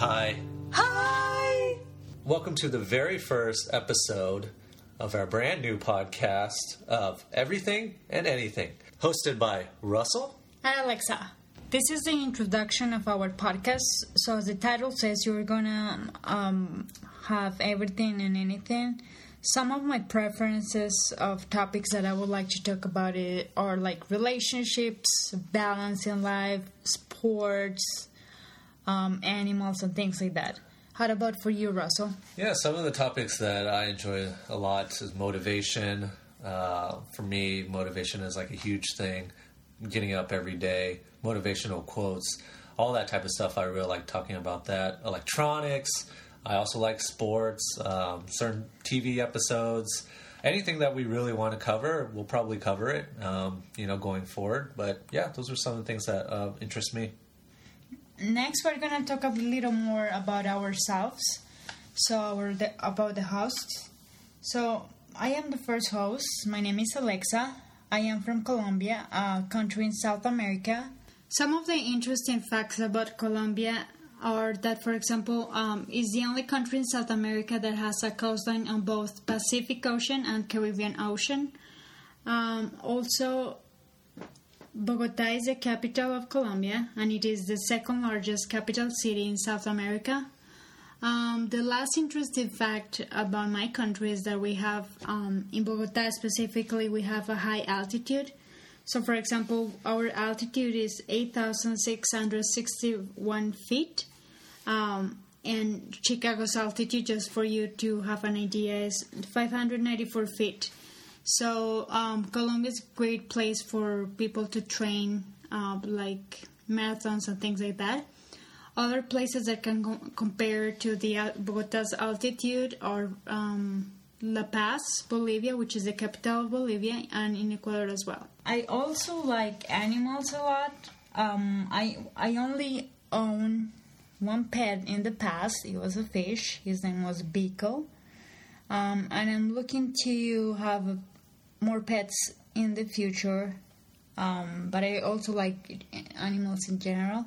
Hi. Hi! Welcome to the very first episode of our brand new podcast of Everything and Anything, hosted by Russell. And Alexa. This is the introduction of our podcast. So, as the title says, you're gonna um, have everything and anything. Some of my preferences of topics that I would like to talk about it are like relationships, balance in life, sports, um, animals, and things like that. How about for you, Russell? Yeah, some of the topics that I enjoy a lot is motivation. Uh, for me, motivation is like a huge thing. Getting up every day, motivational quotes, all that type of stuff. I really like talking about that. Electronics. I also like sports, um, certain TV episodes. Anything that we really want to cover, we'll probably cover it, um, you know, going forward. But yeah, those are some of the things that uh, interest me. Next, we're gonna talk a little more about ourselves. So, our the, about the hosts. So, I am the first host. My name is Alexa. I am from Colombia, a country in South America. Some of the interesting facts about Colombia are that, for example, um, is the only country in South America that has a coastline on both Pacific Ocean and Caribbean Ocean. Um, also, Bogota is the capital of Colombia, and it is the second largest capital city in South America. Um, the last interesting fact about my country is that we have, um, in Bogota specifically, we have a high altitude. So, for example, our altitude is 8,661 feet. Um, and Chicago's altitude, just for you to have an idea, is 594 feet. So um, Colombia is a great place for people to train, uh, like marathons and things like that. Other places that can co- compare to the uh, Bogota's altitude are um, La Paz, Bolivia, which is the capital of Bolivia, and in Ecuador as well. I also like animals a lot. Um, I I only own one pet in the past. It was a fish. His name was Biko. Um, and I'm looking to have more pets in the future. Um, but I also like animals in general.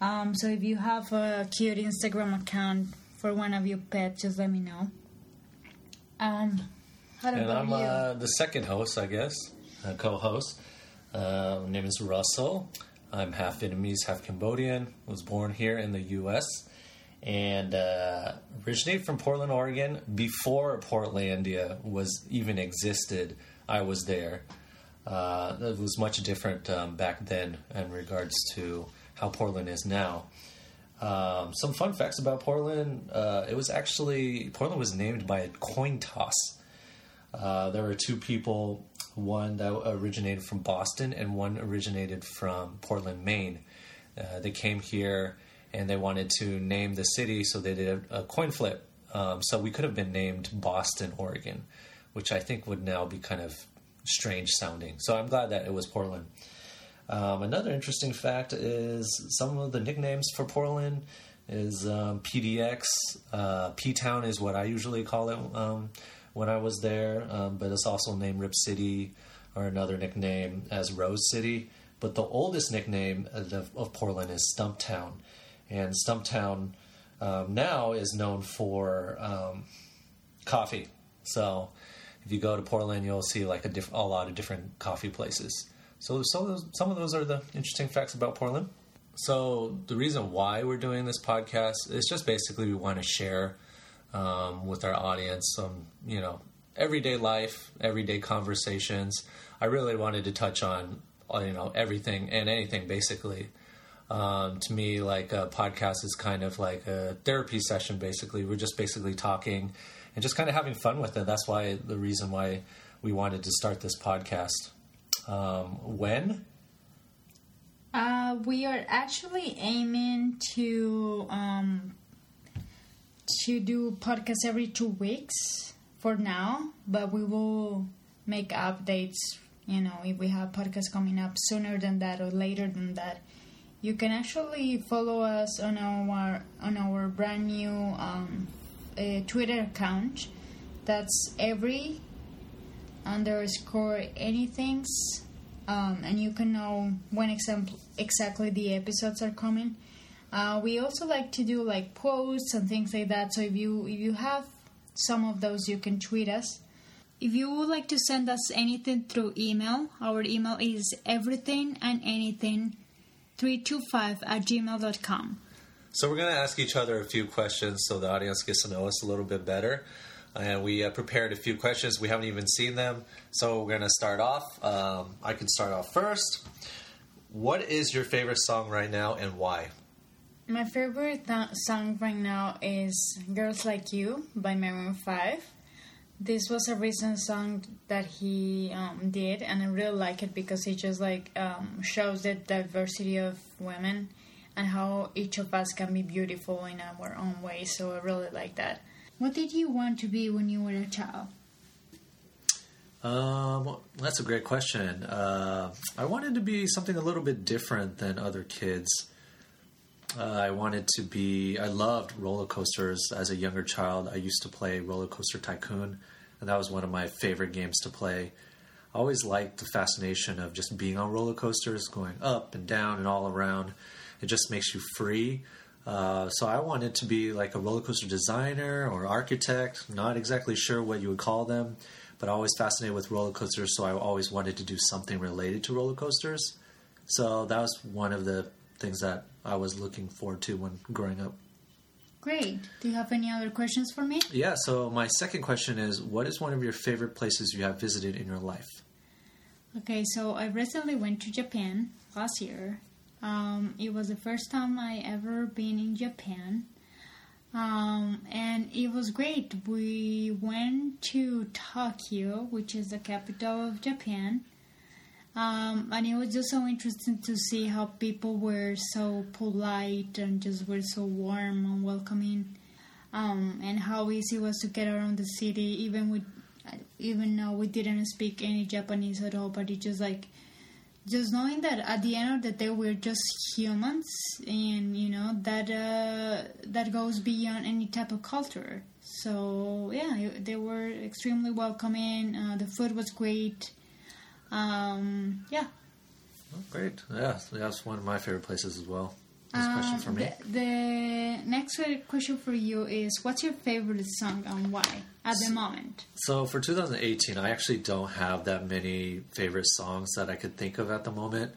Um, so if you have a cute Instagram account for one of your pets, just let me know. Um, how And I'm uh, the second host, I guess, uh, co-host. Uh, my name is Russell. I'm half Vietnamese, half Cambodian. Was born here in the U.S. and uh, originated from Portland, Oregon. Before Portlandia was even existed, I was there. Uh, it was much different um, back then in regards to how Portland is now. Um, some fun facts about Portland. Uh, it was actually Portland was named by a coin toss. Uh, there were two people, one that originated from Boston and one originated from Portland, Maine. Uh, they came here and they wanted to name the city, so they did a, a coin flip. Um, so we could have been named Boston, Oregon, which I think would now be kind of strange sounding. So I'm glad that it was Portland. Um, another interesting fact is some of the nicknames for Portland is um, PDX. Uh, P Town is what I usually call it um, when I was there, um, but it's also named Rip City or another nickname as Rose City. But the oldest nickname of, of Portland is Stumptown, and Stumptown um, now is known for um, coffee. So if you go to Portland, you'll see like a, diff- a lot of different coffee places. So some of, those, some of those are the interesting facts about Portland. So the reason why we're doing this podcast is just basically we want to share um, with our audience some you know everyday life, everyday conversations. I really wanted to touch on you know everything and anything basically. Um, to me, like a podcast is kind of like a therapy session. Basically, we're just basically talking and just kind of having fun with it. That's why the reason why we wanted to start this podcast. Um, when? Uh, we are actually aiming to um, to do podcasts every two weeks for now, but we will make updates. You know, if we have podcasts coming up sooner than that or later than that, you can actually follow us on our on our brand new um, uh, Twitter account. That's every underscore anythings um, and you can know when exam- exactly the episodes are coming. Uh, we also like to do like posts and things like that. So if you if you have some of those, you can tweet us. If you would like to send us anything through email, our email is everything and anything 325 at gmail.com. So we're going to ask each other a few questions so the audience gets to know us a little bit better. And we uh, prepared a few questions. We haven't even seen them. So we're going to start off. Um, I can start off first. What is your favorite song right now and why? My favorite th- song right now is Girls Like You by Maroon 5. This was a recent song that he um, did, and I really like it because it just like um, shows the diversity of women and how each of us can be beautiful in our own way. So I really like that. What did you want to be when you were a child? Um, that's a great question. Uh, I wanted to be something a little bit different than other kids. Uh, I wanted to be. I loved roller coasters as a younger child. I used to play Roller Coaster Tycoon, that was one of my favorite games to play. I always liked the fascination of just being on roller coasters, going up and down and all around. It just makes you free. Uh, so I wanted to be like a roller coaster designer or architect. Not exactly sure what you would call them, but always fascinated with roller coasters. So I always wanted to do something related to roller coasters. So that was one of the things that I was looking forward to when growing up. Great. Do you have any other questions for me? Yeah. So my second question is, what is one of your favorite places you have visited in your life? Okay, so I recently went to Japan last year. Um, it was the first time I ever been in Japan, um, and it was great. We went to Tokyo, which is the capital of Japan, um, and it was just so interesting to see how people were so polite and just were so warm and welcoming, um, and how easy it was to get around the city, even with even though we didn't speak any Japanese at all, but it just like just knowing that at the end of the day we're just humans, and you know that uh, that goes beyond any type of culture. So yeah, they were extremely welcoming. Uh, the food was great. Um, yeah. Oh, great. Yeah, that's one of my favorite places as well. This question for me. The, the next question for you is what's your favorite song and why at the moment? So for 2018, I actually don't have that many favorite songs that I could think of at the moment.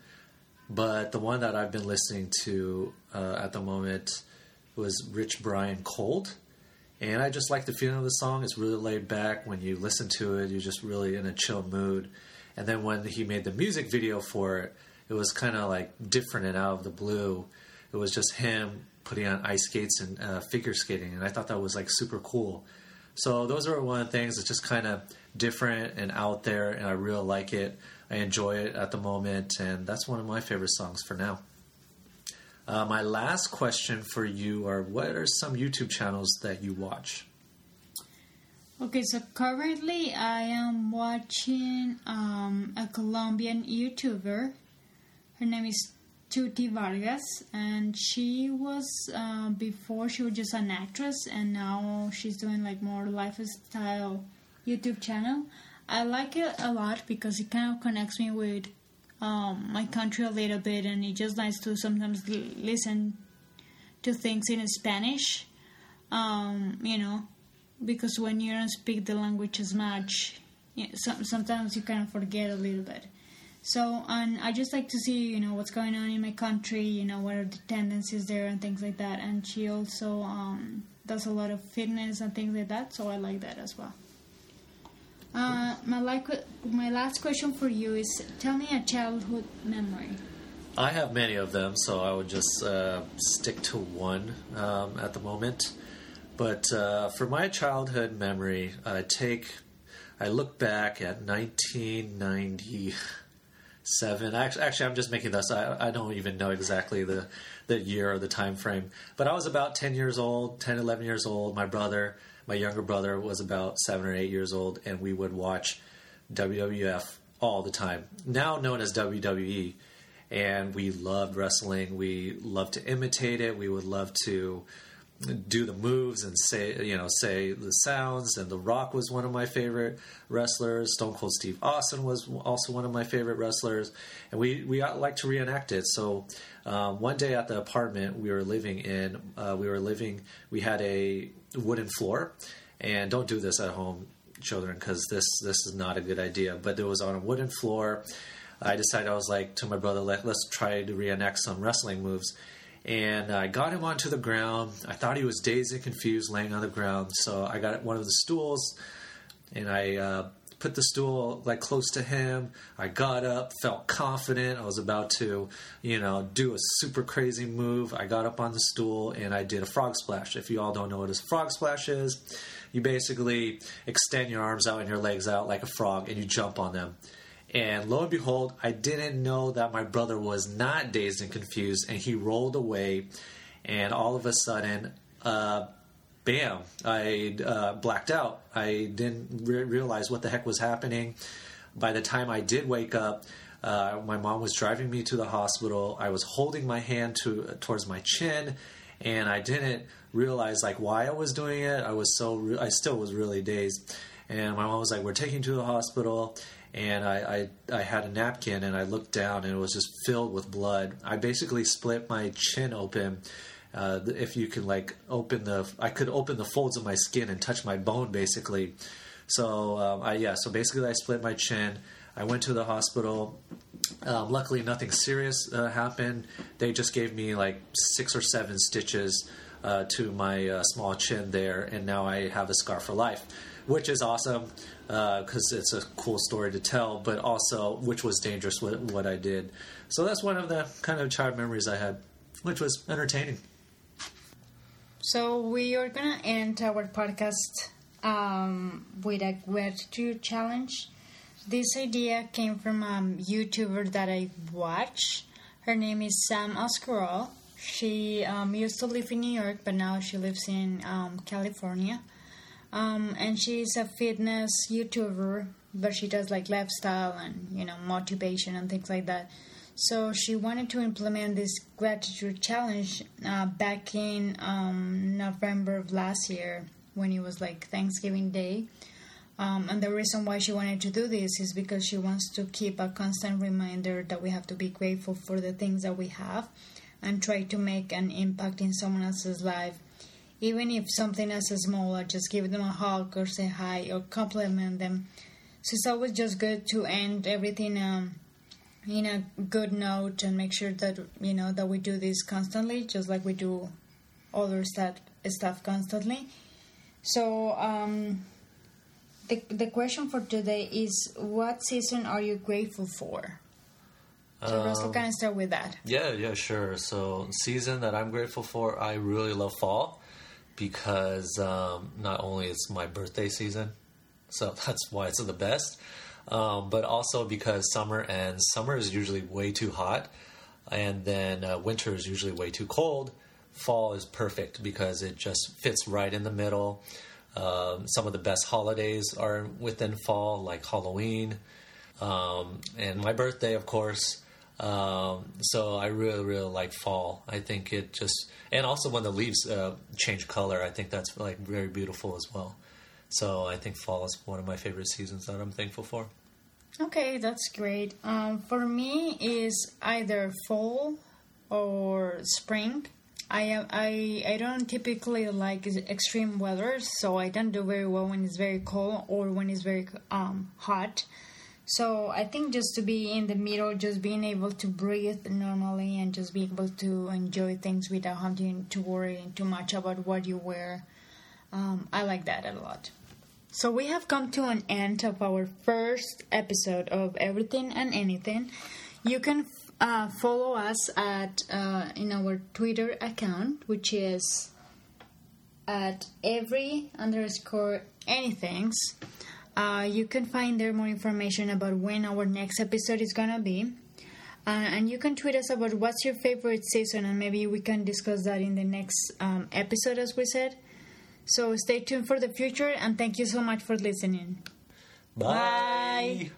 But the one that I've been listening to uh, at the moment was Rich Brian Cold. And I just like the feeling of the song. It's really laid back. When you listen to it, you're just really in a chill mood. And then when he made the music video for it, it was kind of like different and out of the blue it was just him putting on ice skates and uh, figure skating, and I thought that was like super cool. So those are one of the things that's just kind of different and out there, and I really like it. I enjoy it at the moment, and that's one of my favorite songs for now. Uh, my last question for you are: What are some YouTube channels that you watch? Okay, so currently I am watching um, a Colombian YouTuber. Her name is Tuti Vargas, and she was uh, before she was just an actress, and now she's doing like more lifestyle YouTube channel. I like it a lot because it kind of connects me with um, my country a little bit, and it's just nice to sometimes listen to things in Spanish. Um, you know, because when you don't speak the language as much, you know, some, sometimes you kind of forget a little bit. So, and I just like to see, you know, what's going on in my country, you know, what are the tendencies there and things like that. And she also um, does a lot of fitness and things like that, so I like that as well. Uh, my, like, my last question for you is tell me a childhood memory. I have many of them, so I would just uh, stick to one um, at the moment. But uh, for my childhood memory, I take, I look back at 1997. Actually, actually, I'm just making this. I, I don't even know exactly the the year or the time frame. But I was about 10 years old, 10, 11 years old. My brother, my younger brother, was about seven or eight years old, and we would watch WWF all the time. Now known as WWE, and we loved wrestling. We loved to imitate it. We would love to do the moves and say you know say the sounds. And The Rock was one of my favorite wrestlers. Stone Cold Steve Austin was also one of my favorite wrestlers, and we we like to reenact it. So um, one day at the apartment we were living in, uh, we were living. We had a wooden floor, and don't do this at home, children, because this this is not a good idea. But it was on a wooden floor. I decided I was like to my brother, Let, let's try to reenact some wrestling moves and I got him onto the ground. I thought he was dazed and confused, laying on the ground. So I got one of the stools, and I uh, put the stool like close to him. I got up, felt confident. I was about to, you know, do a super crazy move. I got up on the stool and I did a frog splash. If you all don't know what a frog splash is, you basically extend your arms out and your legs out like a frog, and you jump on them. And lo and behold, I didn't know that my brother was not dazed and confused, and he rolled away. And all of a sudden, uh, bam, I uh, blacked out. I didn't re- realize what the heck was happening. By the time I did wake up, uh, my mom was driving me to the hospital. I was holding my hand to towards my chin, and I didn't realize like why I was doing it. I was so re- I still was really dazed, and my mom was like, "We're taking you to the hospital." And I, I, I had a napkin and I looked down and it was just filled with blood. I basically split my chin open. Uh, if you can like open the, I could open the folds of my skin and touch my bone basically. So um, I yeah, so basically I split my chin. I went to the hospital. Um, luckily, nothing serious uh, happened. They just gave me like six or seven stitches uh, to my uh, small chin there, and now I have a scar for life, which is awesome because uh, it's a cool story to tell, but also which was dangerous what, what I did. So that's one of the kind of child memories I had, which was entertaining. So we are gonna end our podcast um, with a gratitude challenge. This idea came from a YouTuber that I watch. Her name is Sam Ascarell. She um, used to live in New York, but now she lives in um, California. Um, and she's a fitness YouTuber, but she does like lifestyle and you know motivation and things like that. So she wanted to implement this gratitude challenge uh, back in um, November of last year when it was like Thanksgiving Day. Um, and the reason why she wanted to do this is because she wants to keep a constant reminder that we have to be grateful for the things that we have and try to make an impact in someone else's life even if something as small or just give them a hug or say hi or compliment them. So it's always just good to end everything um, in a good note and make sure that you know that we do this constantly, just like we do other stuff stuff constantly. So um, the the question for today is, what season are you grateful for? So um, Russell, can I start with that? Yeah, yeah, sure. So season that I'm grateful for, I really love fall because um, not only it's my birthday season, so that's why it's the best, um, but also because summer and summer is usually way too hot, and then uh, winter is usually way too cold. Fall is perfect because it just fits right in the middle. Um, some of the best holidays are within fall, like Halloween, um, and my birthday, of course. Um, so I really, really like fall. I think it just, and also when the leaves uh, change color, I think that's like very beautiful as well. So I think fall is one of my favorite seasons that I'm thankful for. Okay, that's great. Um, for me, is either fall or spring. I I I don't typically like extreme weather, so I don't do very well when it's very cold or when it's very um, hot. So I think just to be in the middle, just being able to breathe normally and just be able to enjoy things without having to worry too much about what you wear, um, I like that a lot. So we have come to an end of our first episode of Everything and Anything. You can uh, follow us at uh, in our Twitter account, which is at every underscore anythings. Uh, you can find there more information about when our next episode is gonna be. Uh, and you can tweet us about what's your favorite season, and maybe we can discuss that in the next um, episode, as we said. So stay tuned for the future, and thank you so much for listening. Bye. Bye.